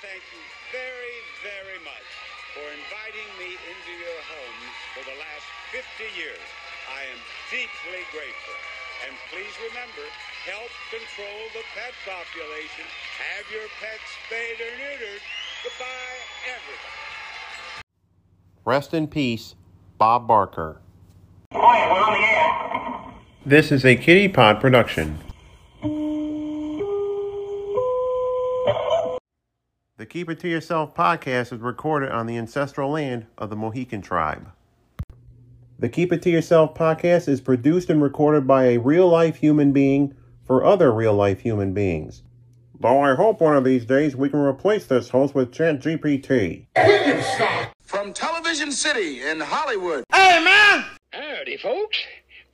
thank you very, very much for inviting me into your homes for the last 50 years. I am deeply grateful. And please remember, help control the pet population. Have your pets spayed or neutered. Goodbye, everybody. Rest in peace, Bob Barker. Quiet, we're on the air. This is a Kitty Pod production. The Keep It To Yourself podcast is recorded on the ancestral land of the Mohican tribe. The Keep It To Yourself podcast is produced and recorded by a real life human being for other real life human beings. Though I hope one of these days we can replace this host with ChatGPT. From Television City in Hollywood. Hey, man! Howdy, folks.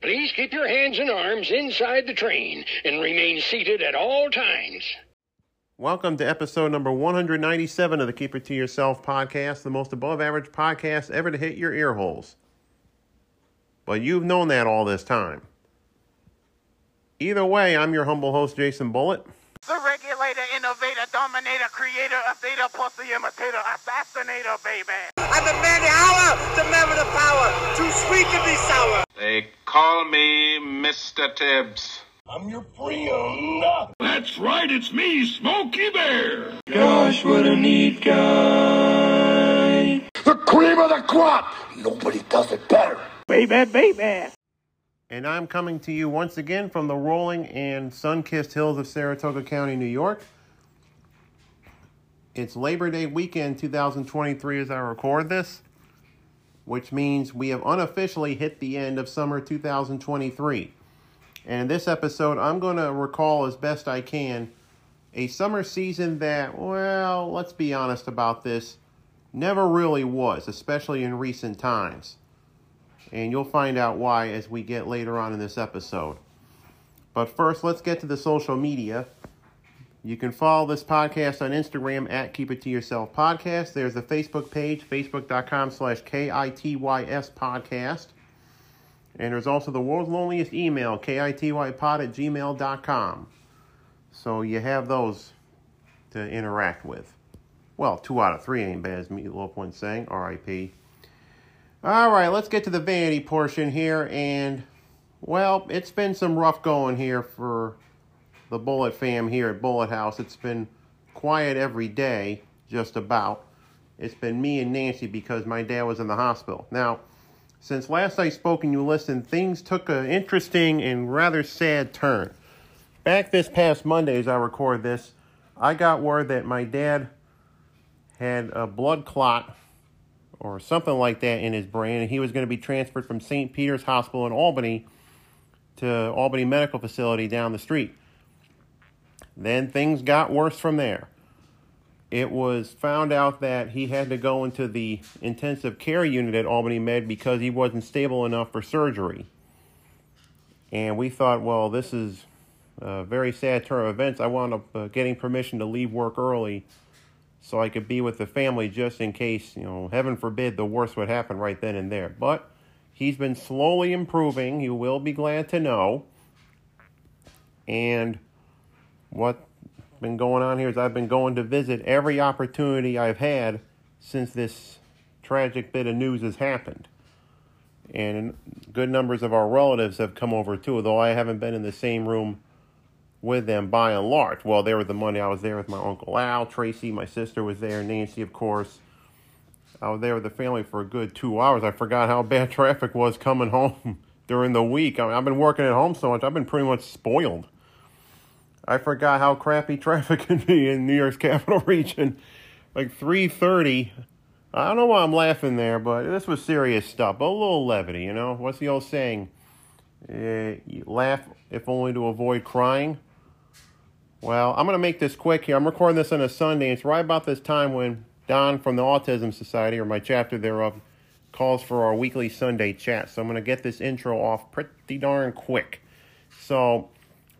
Please keep your hands and arms inside the train and remain seated at all times. Welcome to episode number 197 of the Keep It To Yourself podcast, the most above average podcast ever to hit your ear holes. But you've known that all this time. Either way, I'm your humble host, Jason Bullett. The regulator, innovator, dominator, creator, updater, plus the imitator, assassinator, baby. I'm the man of hour, the man with the power, too sweet to be sour. They call me Mr. Tibbs. That's right, it's me, Smokey Bear. Gosh, what a neat guy. The cream of the crop. Nobody does it better. Baby, baby. And I'm coming to you once again from the rolling and sun kissed hills of Saratoga County, New York. It's Labor Day weekend 2023 as I record this, which means we have unofficially hit the end of summer 2023. And in this episode, I'm going to recall as best I can a summer season that, well, let's be honest about this, never really was, especially in recent times. And you'll find out why as we get later on in this episode. But first, let's get to the social media. You can follow this podcast on Instagram at Keep It To Yourself Podcast. There's the Facebook page, facebook.com slash K-I-T-Y-S podcast. And there's also the world's loneliest email, kitypod at gmail.com. So you have those to interact with. Well, two out of three ain't bad, as Meatloaf once saying. R.I.P. All right, let's get to the vanity portion here. And, well, it's been some rough going here for the Bullett fam here at Bullett House. It's been quiet every day, just about. It's been me and Nancy because my dad was in the hospital. Now, since last I spoke and you listened, things took an interesting and rather sad turn. Back this past Monday, as I record this, I got word that my dad had a blood clot or something like that in his brain, and he was going to be transferred from St. Peter's Hospital in Albany to Albany Medical Facility down the street. Then things got worse from there. It was found out that he had to go into the intensive care unit at Albany Med because he wasn't stable enough for surgery. And we thought, well, this is a very sad turn of events. I wound up uh, getting permission to leave work early so I could be with the family just in case, you know, heaven forbid the worst would happen right then and there. But he's been slowly improving. You will be glad to know. And what's been going on here is I've been going to visit every opportunity I've had since this tragic bit of news has happened. And good numbers of our relatives have come over too, though I haven't been in the same room with them by and large. Well, there was the Monday I was there with my Uncle Al, Tracy, my sister was there, Nancy, of course. I was there with the family for a good two hours. I forgot how bad traffic was coming home during the week. I mean, I've been working at home so much, I've been pretty much spoiled. I forgot how crappy traffic can be in New York's capital region. Like 3.30. I don't know why I'm laughing there, but this was serious stuff. But a little levity, you know? What's the old saying? Eh, you laugh if only to avoid crying. Well, I'm going to make this quick here. I'm recording this on a Sunday. It's right about this time when Don from the Autism Society, or my chapter thereof, calls for our weekly Sunday chat. So I'm going to get this intro off pretty darn quick. So,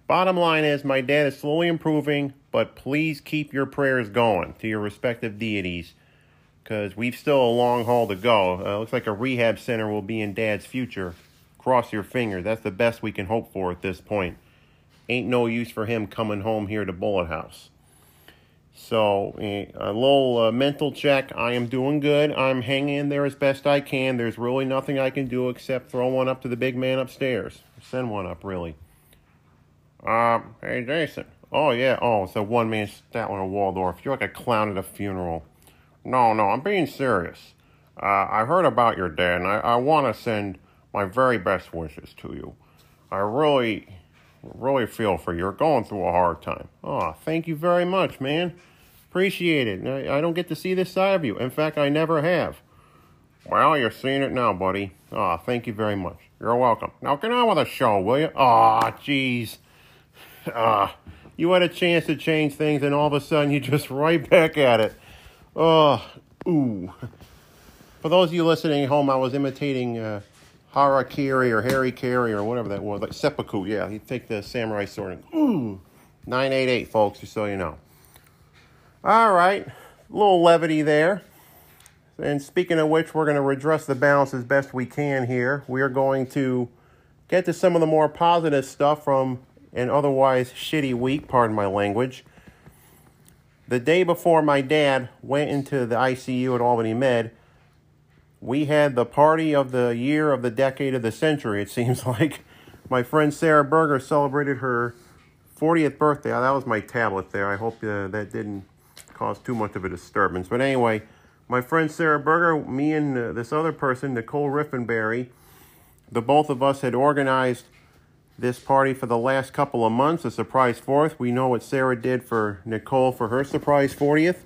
bottom line is my dad is slowly improving, but please keep your prayers going to your respective deities because we've still a long haul to go. Uh, looks like a rehab center will be in dad's future. Cross your fingers. That's the best we can hope for at this point ain't no use for him coming home here to Bullett House. So, eh, a little uh, mental check. I am doing good. I'm hanging in there as best I can. There's really nothing I can do except throw one up to the big man upstairs. Send one up, really. Um, hey, Jason. Oh, yeah. Oh, it's a one man Statler Waldorf. You're like a clown at a funeral. No, no, I'm being serious. Uh, I heard about your dad, and I, I want to send my very best wishes to you. I really, really feel for you. You're going through a hard time. Oh, thank you very much, man. Appreciate it. I, I don't get to see this side of you. In fact, I never have. Well, you're seeing it now, buddy. Oh, thank you very much. You're welcome. Now get on with the show, will you? Oh, jeez. Ah, you had a chance to change things, and all of a sudden you're just right back at it. Oh, ooh. For those of you listening at home, I was imitating uh, Harakiri or Harry Carey or whatever that was, like seppuku. Yeah, you take the samurai sword and ooh, nine eight eight, folks, just so you know. All right, a little levity there. And speaking of which, we're going to redress the balance as best we can here. We are going to get to some of the more positive stuff from an otherwise shitty week, pardon my language. The day before my dad went into the ICU at Albany Med, we had the party of the year of the decade of the century, it seems like. My friend Sarah Berger celebrated her 40th birthday. Oh, that was my tablet there. I hope uh, that didn't cause too much of a disturbance. But anyway, my friend Sarah Berger, me and uh, this other person, Nicole Riffenberry, the both of us had organized this party for the last couple of months, a surprise fourth. We know what Sarah did for Nicole for her surprise 40th.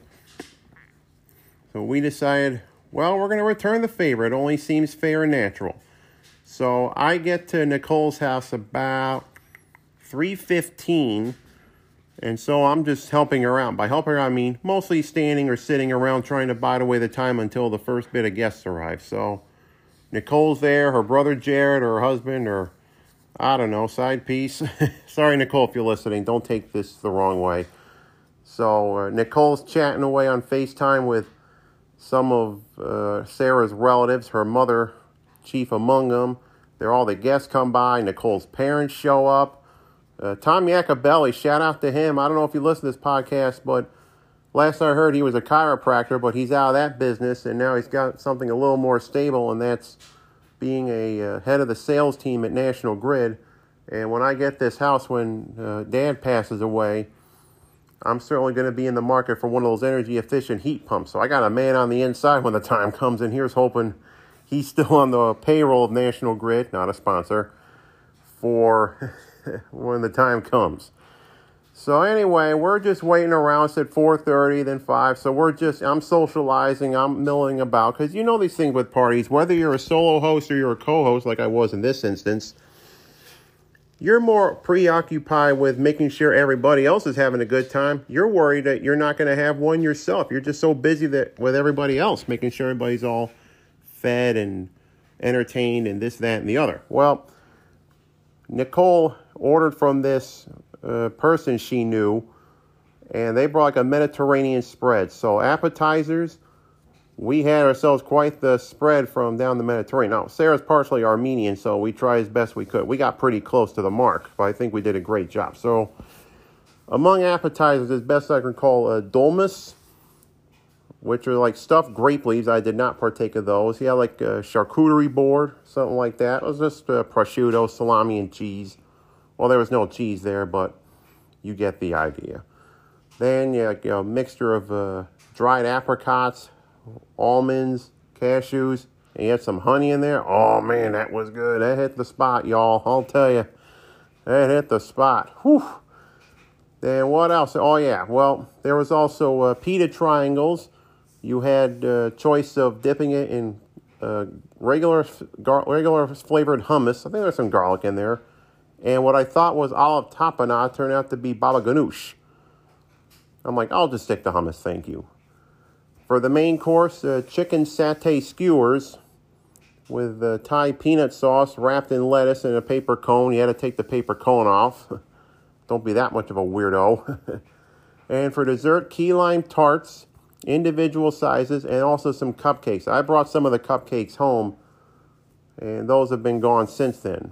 So we decided, well, we're going to return the favor. It only seems fair and natural. So I get to Nicole's house about 315 and so I'm just helping her out. By helping her, I mean mostly standing or sitting around trying to bide away the time until the first bit of guests arrive. So Nicole's there, her brother Jared, or her husband, or I don't know, side piece. Sorry, Nicole, if you're listening. Don't take this the wrong way. So uh, Nicole's chatting away on FaceTime with some of uh, Sarah's relatives, her mother, chief among them. They're all the guests come by. Nicole's parents show up. Uh, Tom Yakabelli, shout out to him. I don't know if you listen to this podcast, but last I heard he was a chiropractor, but he's out of that business, and now he's got something a little more stable, and that's being a uh, head of the sales team at National Grid. And when I get this house, when uh, Dad passes away, I'm certainly going to be in the market for one of those energy efficient heat pumps. So I got a man on the inside when the time comes, and here's hoping he's still on the payroll of National Grid, not a sponsor, for. when the time comes. So anyway, we're just waiting around. It's at 4.30, then 5. So we're just, I'm socializing. I'm milling about. Because you know these things with parties. Whether you're a solo host or you're a co-host, like I was in this instance, you're more preoccupied with making sure everybody else is having a good time. You're worried that you're not going to have one yourself. You're just so busy that with everybody else, making sure everybody's all fed and entertained and this, that, and the other. Well, Nicole ordered from this uh, person she knew, and they brought like a Mediterranean spread. So appetizers, we had ourselves quite the spread from down the Mediterranean. Now Sarah's partially Armenian, so we tried as best we could. We got pretty close to the mark, but I think we did a great job. So among appetizers, as best I can call, uh, dolmas, which are like stuffed grape leaves. I did not partake of those. He had like a charcuterie board, something like that. It was just uh, prosciutto, salami, and cheese. Well, there was no cheese there, but you get the idea. Then you, you a mixture of uh, dried apricots, almonds, cashews, and you had some honey in there. Oh man, that was good. That hit the spot, y'all. I'll tell you, that hit the spot. Whew. Then what else? Oh yeah, well there was also uh, pita triangles. You had uh, choice of dipping it in uh, regular gar- regular flavored hummus. I think there's some garlic in there and what I thought was olive tapenade turned out to be baba ganoush. I'm like, I'll just stick to hummus, thank you. For the main course, uh, chicken satay skewers with uh, Thai peanut sauce wrapped in lettuce in a paper cone. You had to take the paper cone off. Don't be that much of a weirdo. and for dessert, key lime tarts, individual sizes, and also some cupcakes. I brought some of the cupcakes home, and those have been gone since then.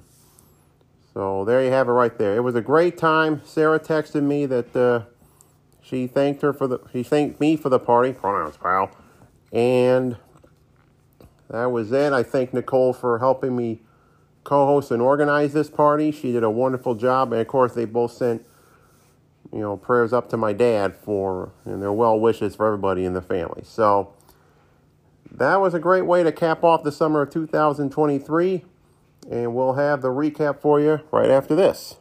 So there you have it right there. It was a great time. Sarah texted me that uh, She thanked her for the. She thanked me for the party. Pronouns, pal. And that was it. I thank Nicole for helping me co-host and organize this party. She did a wonderful job, and of course, they both sent you know prayers up to my dad for and their well wishes for everybody in the family. So that was a great way to cap off the summer of 2023, and we'll have the recap for you right after this.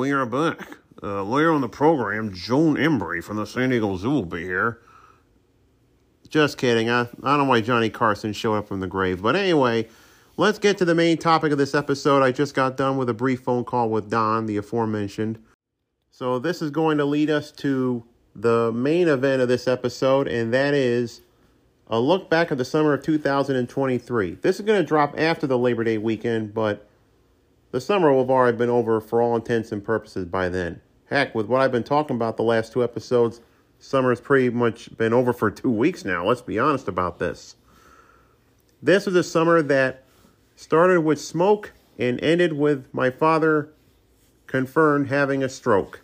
We are back. Uh, later on the program, Joan Embery from the San Diego Zoo will be here. Just kidding. I, I don't know why Johnny Carson showed up from the grave. But anyway, let's get to the main topic of this episode. I just got done with a brief phone call with Don, the aforementioned. So this is going to lead us to the main event of this episode, and that is a look back at the summer of 2023. This is going to drop after the Labor Day weekend, but the summer will have already been over for all intents and purposes by then. Heck, with what I've been talking about the last two episodes, summer's pretty much been over for two weeks now. Let's be honest about this. This was a summer that started with smoke and ended with my father confirmed having a stroke.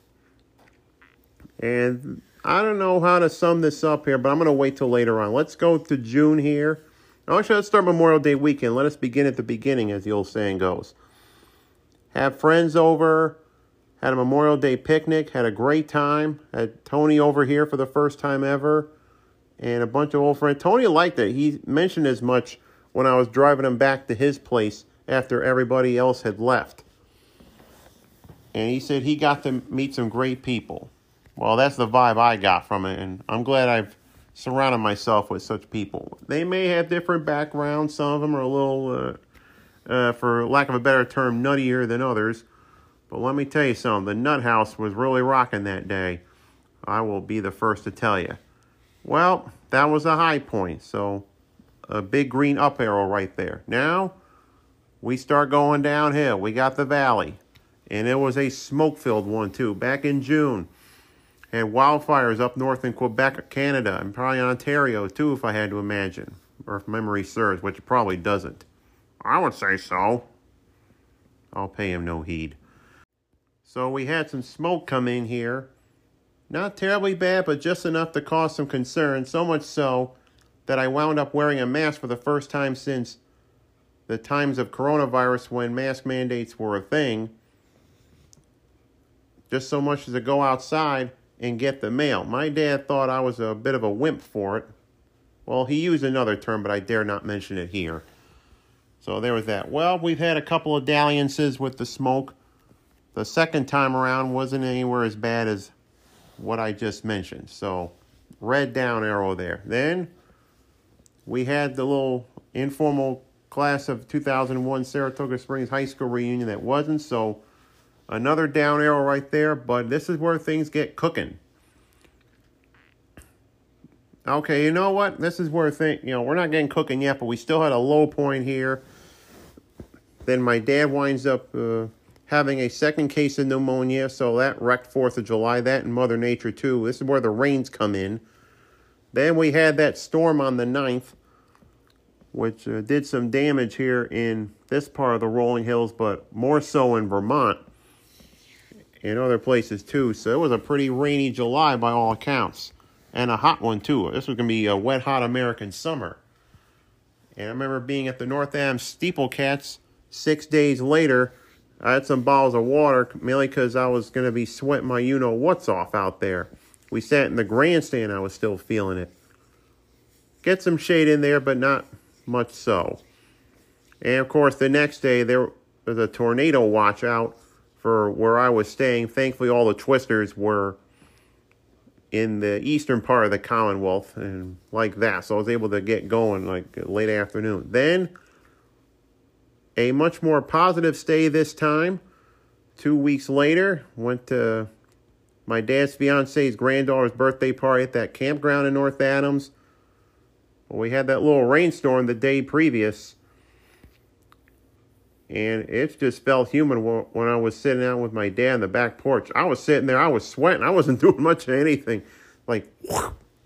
And I don't know how to sum this up here, but I'm going to wait till later on. Let's go to June here. Actually, let's start Memorial Day weekend. Let us begin at the beginning, as the old saying goes. Have friends over, had a Memorial Day picnic, had a great time. Had Tony over here for the first time ever, and a bunch of old friends. Tony liked it. He mentioned as much when I was driving him back to his place after everybody else had left. And he said he got to meet some great people. Well, that's the vibe I got from it, and I'm glad I've surrounded myself with such people. They may have different backgrounds. Some of them are a little, uh, uh, for lack of a better term, nuttier than others. But let me tell you something, the Nut House was really rocking that day. I will be the first to tell you. Well, that was a high point, so a big green up arrow right there. Now, we start going downhill. We got the valley, and it was a smoke-filled one, too. Back in June, had wildfires up north in Quebec, Canada, and probably Ontario too, if I had to imagine, or if memory serves, which it probably doesn't. I would say so. I'll pay him no heed. So we had some smoke come in here. Not terribly bad, but just enough to cause some concern. So much so that I wound up wearing a mask for the first time since the times of coronavirus when mask mandates were a thing. Just so much as to go outside and get the mail. My dad thought I was a bit of a wimp for it. Well, he used another term, but I dare not mention it here. So there was that. Well, we've had a couple of dalliances with the smoke. The second time around wasn't anywhere as bad as what I just mentioned. So, red down arrow there. Then we had the little informal class of 2001 Saratoga Springs High School reunion that wasn't. So, Another down arrow right there, but this is where things get cooking. Okay, you know what? This is where thing, you know, we're not getting cooking yet, but we still had a low point here. Then my dad winds up uh, having a second case of pneumonia, so that wrecked 4th of July. That and Mother Nature, too. This is where the rains come in. Then we had that storm on the 9th, which uh, did some damage here in this part of the rolling hills, but more so in Vermont and other places too. So it was a pretty rainy July by all accounts, and a hot one too. This was gonna be a wet, hot American summer. And I remember being at the North Adams SteepleCats six days later. I had some bottles of water, mainly because I was gonna be sweating my you know what's off out there. We sat in the grandstand. I was still feeling it. Get some shade in there, but not much so. And of course, the next day there was a tornado watch out for where I was staying. Thankfully, all the twisters were in the eastern part of the Commonwealth and like that. So I was able to get going like late afternoon. Then a much more positive stay this time. Two weeks later, went to my dad's fiance's granddaughter's birthday party at that campground in North Adams. Well, we had that little rainstorm the day previous. And it just felt human when I was sitting out with my dad on the back porch. I was sitting there, I was sweating, I wasn't doing much of anything. Like,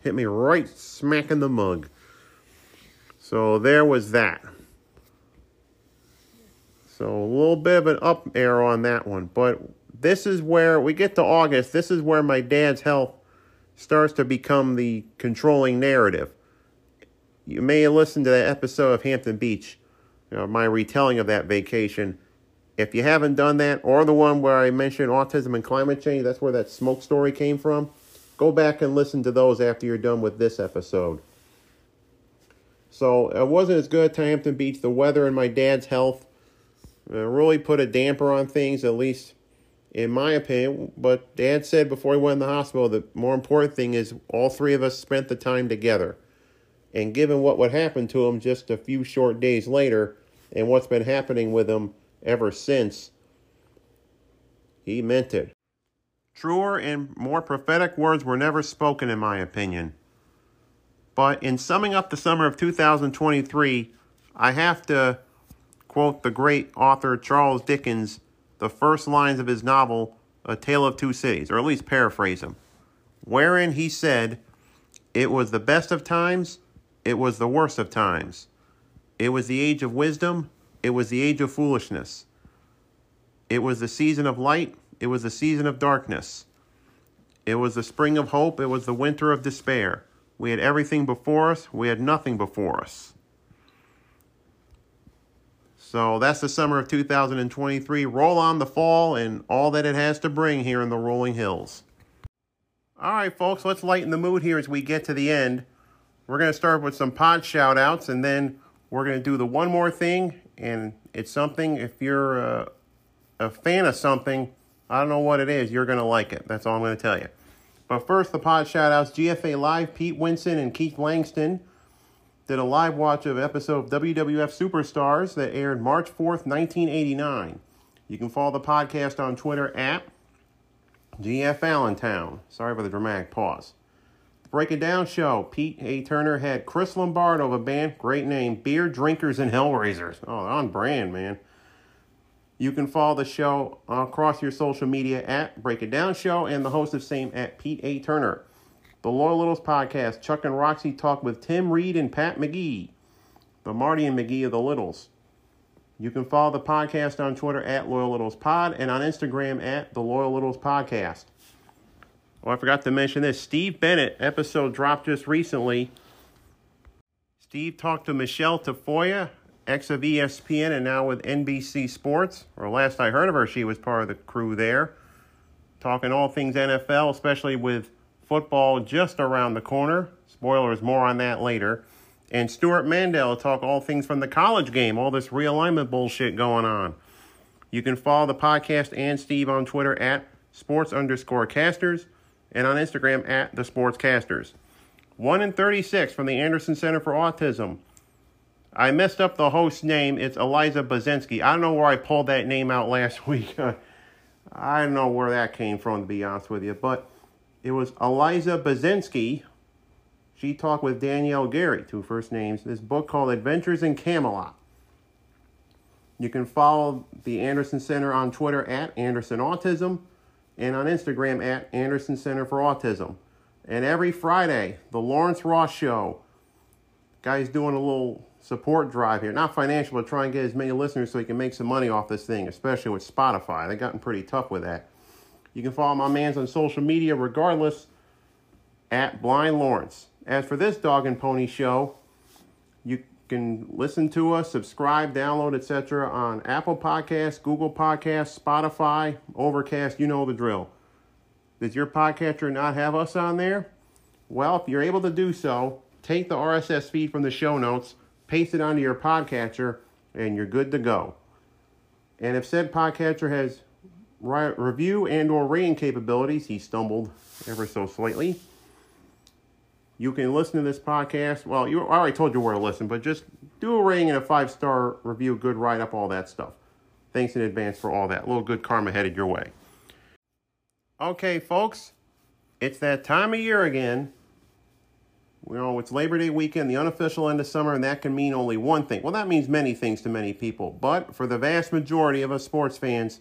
hit me right smack in the mug. So there was that. So a little bit of an up arrow on that one. But this is where we get to August. This is where my dad's health starts to become the controlling narrative. You may have listened to that episode of Hampton Beach, you know, my retelling of that vacation. If you haven't done that, or the one where I mentioned autism and climate change, that's where that smoke story came from. Go back and listen to those after you're done with this episode. So it wasn't as good to Hampton Beach. The weather and my dad's health Uh, really put a damper on things, at least in my opinion. But Dad said before he went in the hospital, the more important thing is all three of us spent the time together. And given what would happen to him just a few short days later, and what's been happening with him ever since, he meant it. Truer and more prophetic words were never spoken, in my opinion. But in summing up the summer of 2023, I have to quote the great author Charles Dickens the first lines of his novel, A Tale of Two Cities, or at least paraphrase him, wherein he said, It was the best of times, it was the worst of times. It was the age of wisdom, it was the age of foolishness. It was the season of light, it was the season of darkness. It was the spring of hope, it was the winter of despair. We had everything before us, we had nothing before us. So that's the summer of 2023. Roll on the fall and all that it has to bring here in the rolling hills. All right, folks, let's lighten the mood here as we get to the end. We're going to start with some pod shout outs and then we're going to do the one more thing. And it's something, if you're a, a fan of something, I don't know what it is, you're going to like it. That's all I'm going to tell you. But first, the pod shout outs GFA Live, Pete Winson and Keith Langston did a live watch of episode of WWF Superstars that aired March 4th, 1989. You can follow the podcast on Twitter at GF Allentown. Sorry for the dramatic pause. The Break It Down show, Pete A. Turner had Chris Lombardo of a band, great name, Beer Drinkers and Hellraisers. Oh, on brand, man. You can follow the show across your social media at Break It Down Show and the host of same at Pete A. Turner. The Loyal Littles podcast, Chuck and Roxy talk with Tim Reed and Pat McGee, the Marty and McGee of the Littles. You can follow the podcast on Twitter at Loyal Littles Pod and on Instagram at the Loyal Littles Podcast. Oh, I forgot to mention this. Steve Bennett episode dropped just recently. Steve talked to Michelle Tafoya, ex of ESPN and now with NBC Sports. Or last I heard of her, she was part of the crew there. Talking all things NFL, especially with football just around the corner. Spoilers, more on that later. And Stewart Mandel talk all things from the college game, all this realignment bullshit going on. You can follow the podcast and Steve on Twitter at sports underscore casters and on Instagram at the sportscasters. 1 in 36 from the Anderson Center for Autism. I messed up the host's name. It's Eliza Bazensky. I don't know where I pulled that name out last week. I don't know where that came from, to be honest with you. But it was Eliza Bazinski. She talked with Danielle Gary, two first names, this book called Adventures in Camelot. You can follow the Anderson Center on Twitter at Anderson Autism and on Instagram at Anderson Center for Autism. And every Friday, the Lawrence Ross Show. Guy's doing a little support drive here. Not financial, but try and get as many listeners so he can make some money off this thing, especially with Spotify. They've gotten pretty tough with that. You can follow my man's on social media regardless at Blind Lawrence. As for this dog and pony show, you can listen to us, subscribe, download, etc. on Apple Podcasts, Google Podcasts, Spotify, Overcast, you know the drill. Does your podcatcher not have us on there? Well, if you're able to do so, take the RSS feed from the show notes, paste it onto your podcatcher, and you're good to go. And if said podcatcher has review and or rating capabilities, he stumbled ever so slightly. You can listen to this podcast. Well, you I already told you where to listen, but just do a rating and a five star review, good write up, all that stuff. Thanks in advance for all that. A little good karma headed your way. Okay, folks, it's that time of year again. You know, it's Labor Day weekend, the unofficial end of summer, and that can mean only one thing. Well, that means many things to many people, but for the vast majority of us sports fans,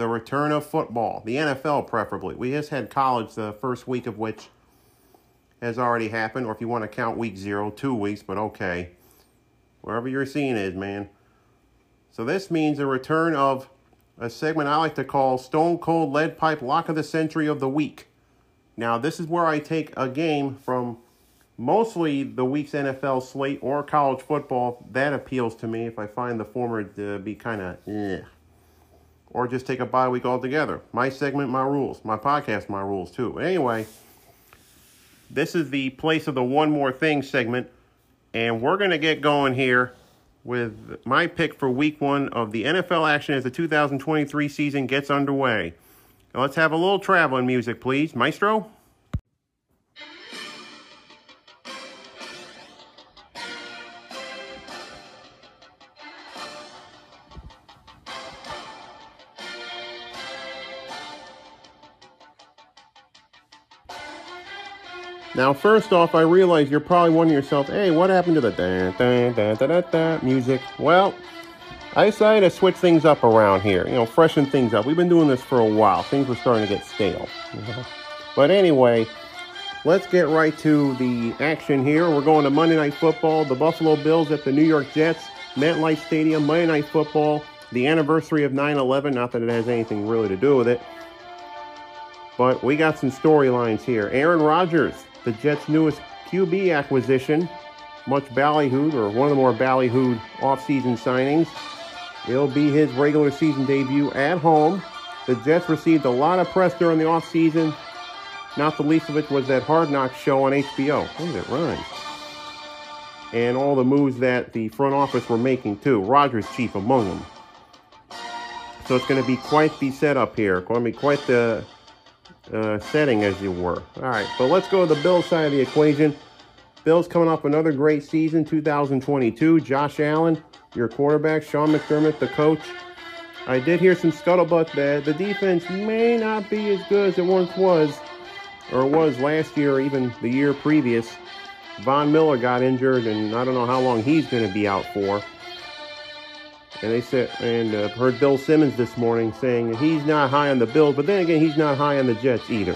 the return of football, the NFL preferably. We just had college, the first week of which has already happened, or if you want to count week zero, two weeks, but okay. Wherever you're seeing is, man. So this means a return of a segment I like to call Stone Cold Lead Pipe Lock of the Century of the Week. Now, this is where I take a game from mostly the week's NFL slate or college football. That appeals to me if I find the former to be kind of eh. Or just take a bye week altogether. My segment, my rules. My podcast, my rules too. Anyway, this is the place of the one more thing segment. And we're going to get going here with my pick for week one of the NFL action as the 2023 season gets underway. Now let's have a little traveling music, please. Maestro? Now, first off, I realize you're probably wondering yourself, hey, what happened to the da da da da da da music? Well, I decided to switch things up around here, you know, freshen things up. We've been doing this for a while. Things were starting to get stale. Mm-hmm. But anyway, let's get right to the action here. We're going to Monday Night Football. The Buffalo Bills at the New York Jets, MetLife Stadium, Monday Night Football, the anniversary of 9 11. Not that it has anything really to do with it. But we got some storylines here. Aaron Rodgers, the Jets' newest QB acquisition, much ballyhooed, or one of the more ballyhooed offseason signings. It'll be his regular season debut at home. The Jets received a lot of press during the offseason, not the least of which was that Hard Knocks show on HBO. Oh, it rhymes. And all the moves that the front office were making, too. Rodgers chief among them. So it's going to be quite the setup here. Going to be quite the uh, setting, as you were. All right, but let's go to the Bills side of the equation. Bills coming off another great season, 2022. Josh Allen, your quarterback. Sean McDermott, the coach. I did hear some scuttlebutt that the defense may not be as good as it once was, or was last year, or even the year previous. Von Miller got injured, and I don't know how long he's going to be out for. And they said, and uh, heard Bill Simmons this morning saying he's not high on the Bills, but then again, he's not high on the Jets either.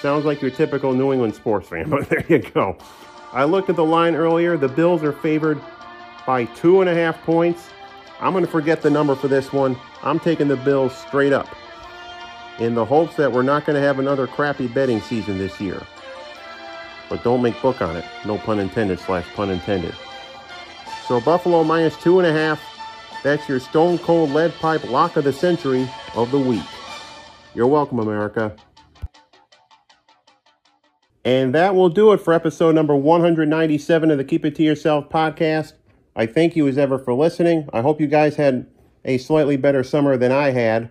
Sounds like your typical New England sports fan, but there you go. I looked at the line earlier. The Bills are favored by two and a half points. I'm going to forget the number for this one. I'm taking the Bills straight up in the hopes that we're not going to have another crappy betting season this year. But don't make book on it. No pun intended slash pun intended. So Buffalo minus two and a half. That's your stone cold lead pipe lock of the century of the week. You're welcome, America. And that will do it for episode number 197 of the Keep It To Yourself podcast. I thank you as ever for listening. I hope you guys had a slightly better summer than I had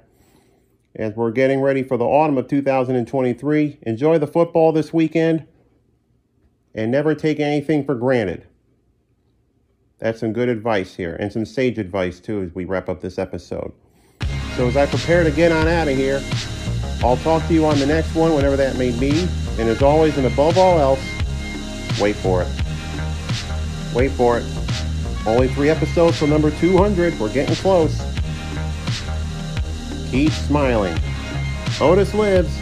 as we're getting ready for the autumn of 2023. Enjoy the football this weekend and never take anything for granted. That's some good advice here and some sage advice too as we wrap up this episode. So as I prepare to get on out of here, I'll talk to you on the next one, whenever that may be. And as always, and above all else, wait for it. Wait for it. Only three episodes till number 200. We're getting close. Keep smiling. Otis lives.